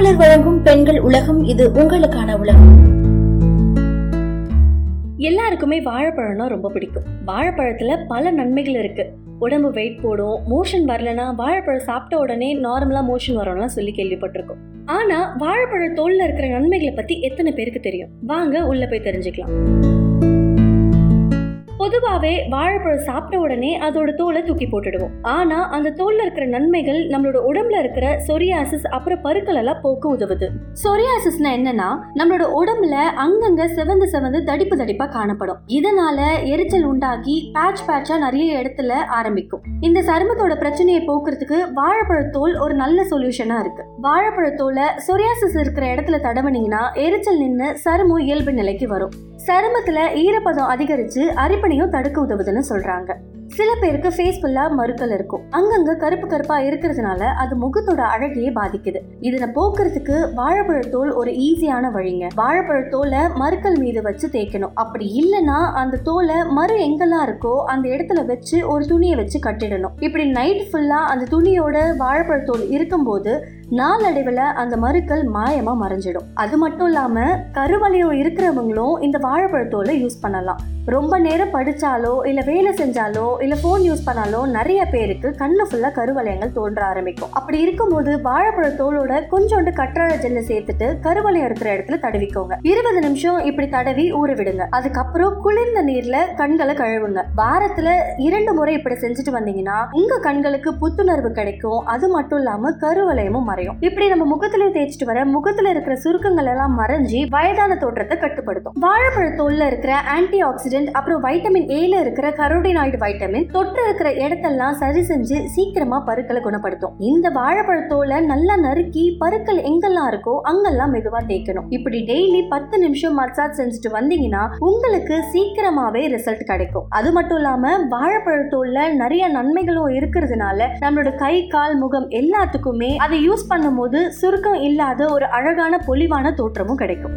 மாமலர் வழங்கும் பெண்கள் உலகம் இது உங்களுக்கான உலகம். எல்லாருக்குமே வாழைப்பழம்னா ரொம்ப பிடிக்கும். வாழைப்பழத்துல பல நன்மைகள் இருக்கு. உடம்பு வெயிட் போடும் மோஷன் வரலனா வாழைப்பழம் சாப்பிட்ட உடனே நார்மலா மோஷன் வரும்லாம் சொல்லி கேள்விப்பட்டிருக்கோம். ஆனா வாழைப்பழ தோல்ல இருக்கிற நன்மைகளை பத்தி எத்தனை பேருக்கு தெரியும்? வாங்க உள்ள போய் தெரிஞ்சுக்கலாம். பொதுவாகவே வாழைப்பழம் சாப்பிட்ட உடனே அதோட தோலை தூக்கி போட்டுடுவோம். ஆனால் அந்த தோலில் இருக்கிற நன்மைகள் நம்மளோட உடம்புல இருக்கிற சொரியாசிஸ் அப்புறம் பருக்கள் எல்லாம் போக்க உதவுது. சொரியாசிஸ்னா என்னன்னா நம்மளோட உடம்புல அங்கங்க செவந்து செவந்து தடிப்பு தடிப்பா காணப்படும். இதனால எரிச்சல் உண்டாகி பேட்ச் பேட்சா நிறைய இடத்துல ஆரம்பிக்கும். இந்த சருமத்தோட பிரச்சனையை போக்குறதுக்கு வாழைப்பழத்தோல் ஒரு நல்ல சொல்யூஷனா இருக்கு. வாழைப்பழத்தோலை சொரியாசிஸ் இருக்கிற இடத்துல தடவினீங்கன்னா எரிச்சல் நின்று சருமம் இயல்பு நிலைக்கு வரும். சருமத்துல ஈரப்பதம் அதிகரிச்சு அரிப்பனையும் தடுக்க உதவுதுன்னு சொல்றாங்க. சில பேருக்கு ஃபேஸ் ஃபுல்லா மறுக்கல் இருக்கும். அங்கங்க கருப்பு கருப்பா இருக்கிறதுனால அது முகத்தோட அழகையே பாதிக்குது. இதுல போக்குறதுக்கு வாழைப்பழத்தோல் ஒரு ஈஸியான வழிங்க. வாழைப்பழத்தோலை மறுக்கல் மீது வச்சு தேய்க்கணும். அப்படி இல்லைன்னா அந்த தோலை மறு எங்கெல்லாம் இருக்கோ அந்த இடத்துல வச்சு ஒரு துணியை வச்சு கட்டிடணும். இப்படி நைட் ஃபுல்லா அந்த துணியோட வாழைப்பழத்தோல் இருக்கும்போது நாளடைவில் அந்த மறுக்கள் மாயமா மறைஞ்சிடும். அது மட்டும் இல்லாம கருவளையம் இருக்கிறவங்களும் இந்த வாழைப்பழத்தோலை யூஸ் பண்ணலாம். ரொம்ப நேரம் படித்தாலோ இல்லை வேலை செஞ்சாலோ இல்லை ஃபோன் யூஸ் பண்ணாலோ நிறைய பேருக்கு கண்ணு ஃபுல்லாக கருவலயங்கள் தோன்ற ஆரம்பிக்கும். அப்படி இருக்கும்போது வாழைப்பழத்தோலோட கொஞ்சோண்டு கற்றாழை ஜெல்லை சேர்த்துட்டு கருவலையம் இருக்கிற இடத்துல தடவிக்கோங்க. இருபது நிமிஷம் இப்படி தடவி ஊற விடுங்க. அதுக்கப்புறம் குளிர்ந்த நீர்ல கண்களை கழுவுங்க. வாரத்துல இரண்டு முறை இப்படி செஞ்சுட்டு வந்தீங்கன்னா உங்க கண்களுக்கு புத்துணர்வு கிடைக்கும். அது மட்டும் இல்லாம கருவளையமும் மறையும். இப்படி நம்ம முகத்திலயும் தேய்ச்சிட்டு வர முகத்துல இருக்கிற சுருக்கங்கள் எல்லாம் மறைஞ்சி வயதான தோற்றத்தை கட்டுப்படுத்தும். வாழைப்பழ தோல்ல இருக்கிற ஆன்டி ஆக்சிடென்ட் அப்புறம் வைட்டமின் ஏல இருக்கிற கரோடினாய்டு வைட்டமின் தொற்று இருக்கிற இடத்தெல்லாம் சரி செஞ்சு சீக்கிரமா பருக்களை குணப்படுத்தும். இந்த வாழைப்பழத்தோலை நல்லா நறுக்கி பருக்கள் எங்கெல்லாம் இருக்கோ அங்கெல்லாம் மெதுவா தேய்க்கணும். இப்படி டெய்லி பத்து நிமிஷம் மசாஜ் செஞ்சுட்டு வந்தீங்கன்னா உங்களுக்கு சீக்கிரமாவே ரிசல்ட் கிடைக்கும். அது மட்டும் இல்லாம வாழைப்பழத்தோல்ல நிறைய நன்மைகளும் இருக்கிறதுனால நம்மளோட கை கால் முகம் எல்லாத்துக்குமே அதை யூஸ் பண்ணும்போது சுருக்கம் இல்லாத ஒரு அழகான பொலிவான தோற்றமும் கிடைக்கும்.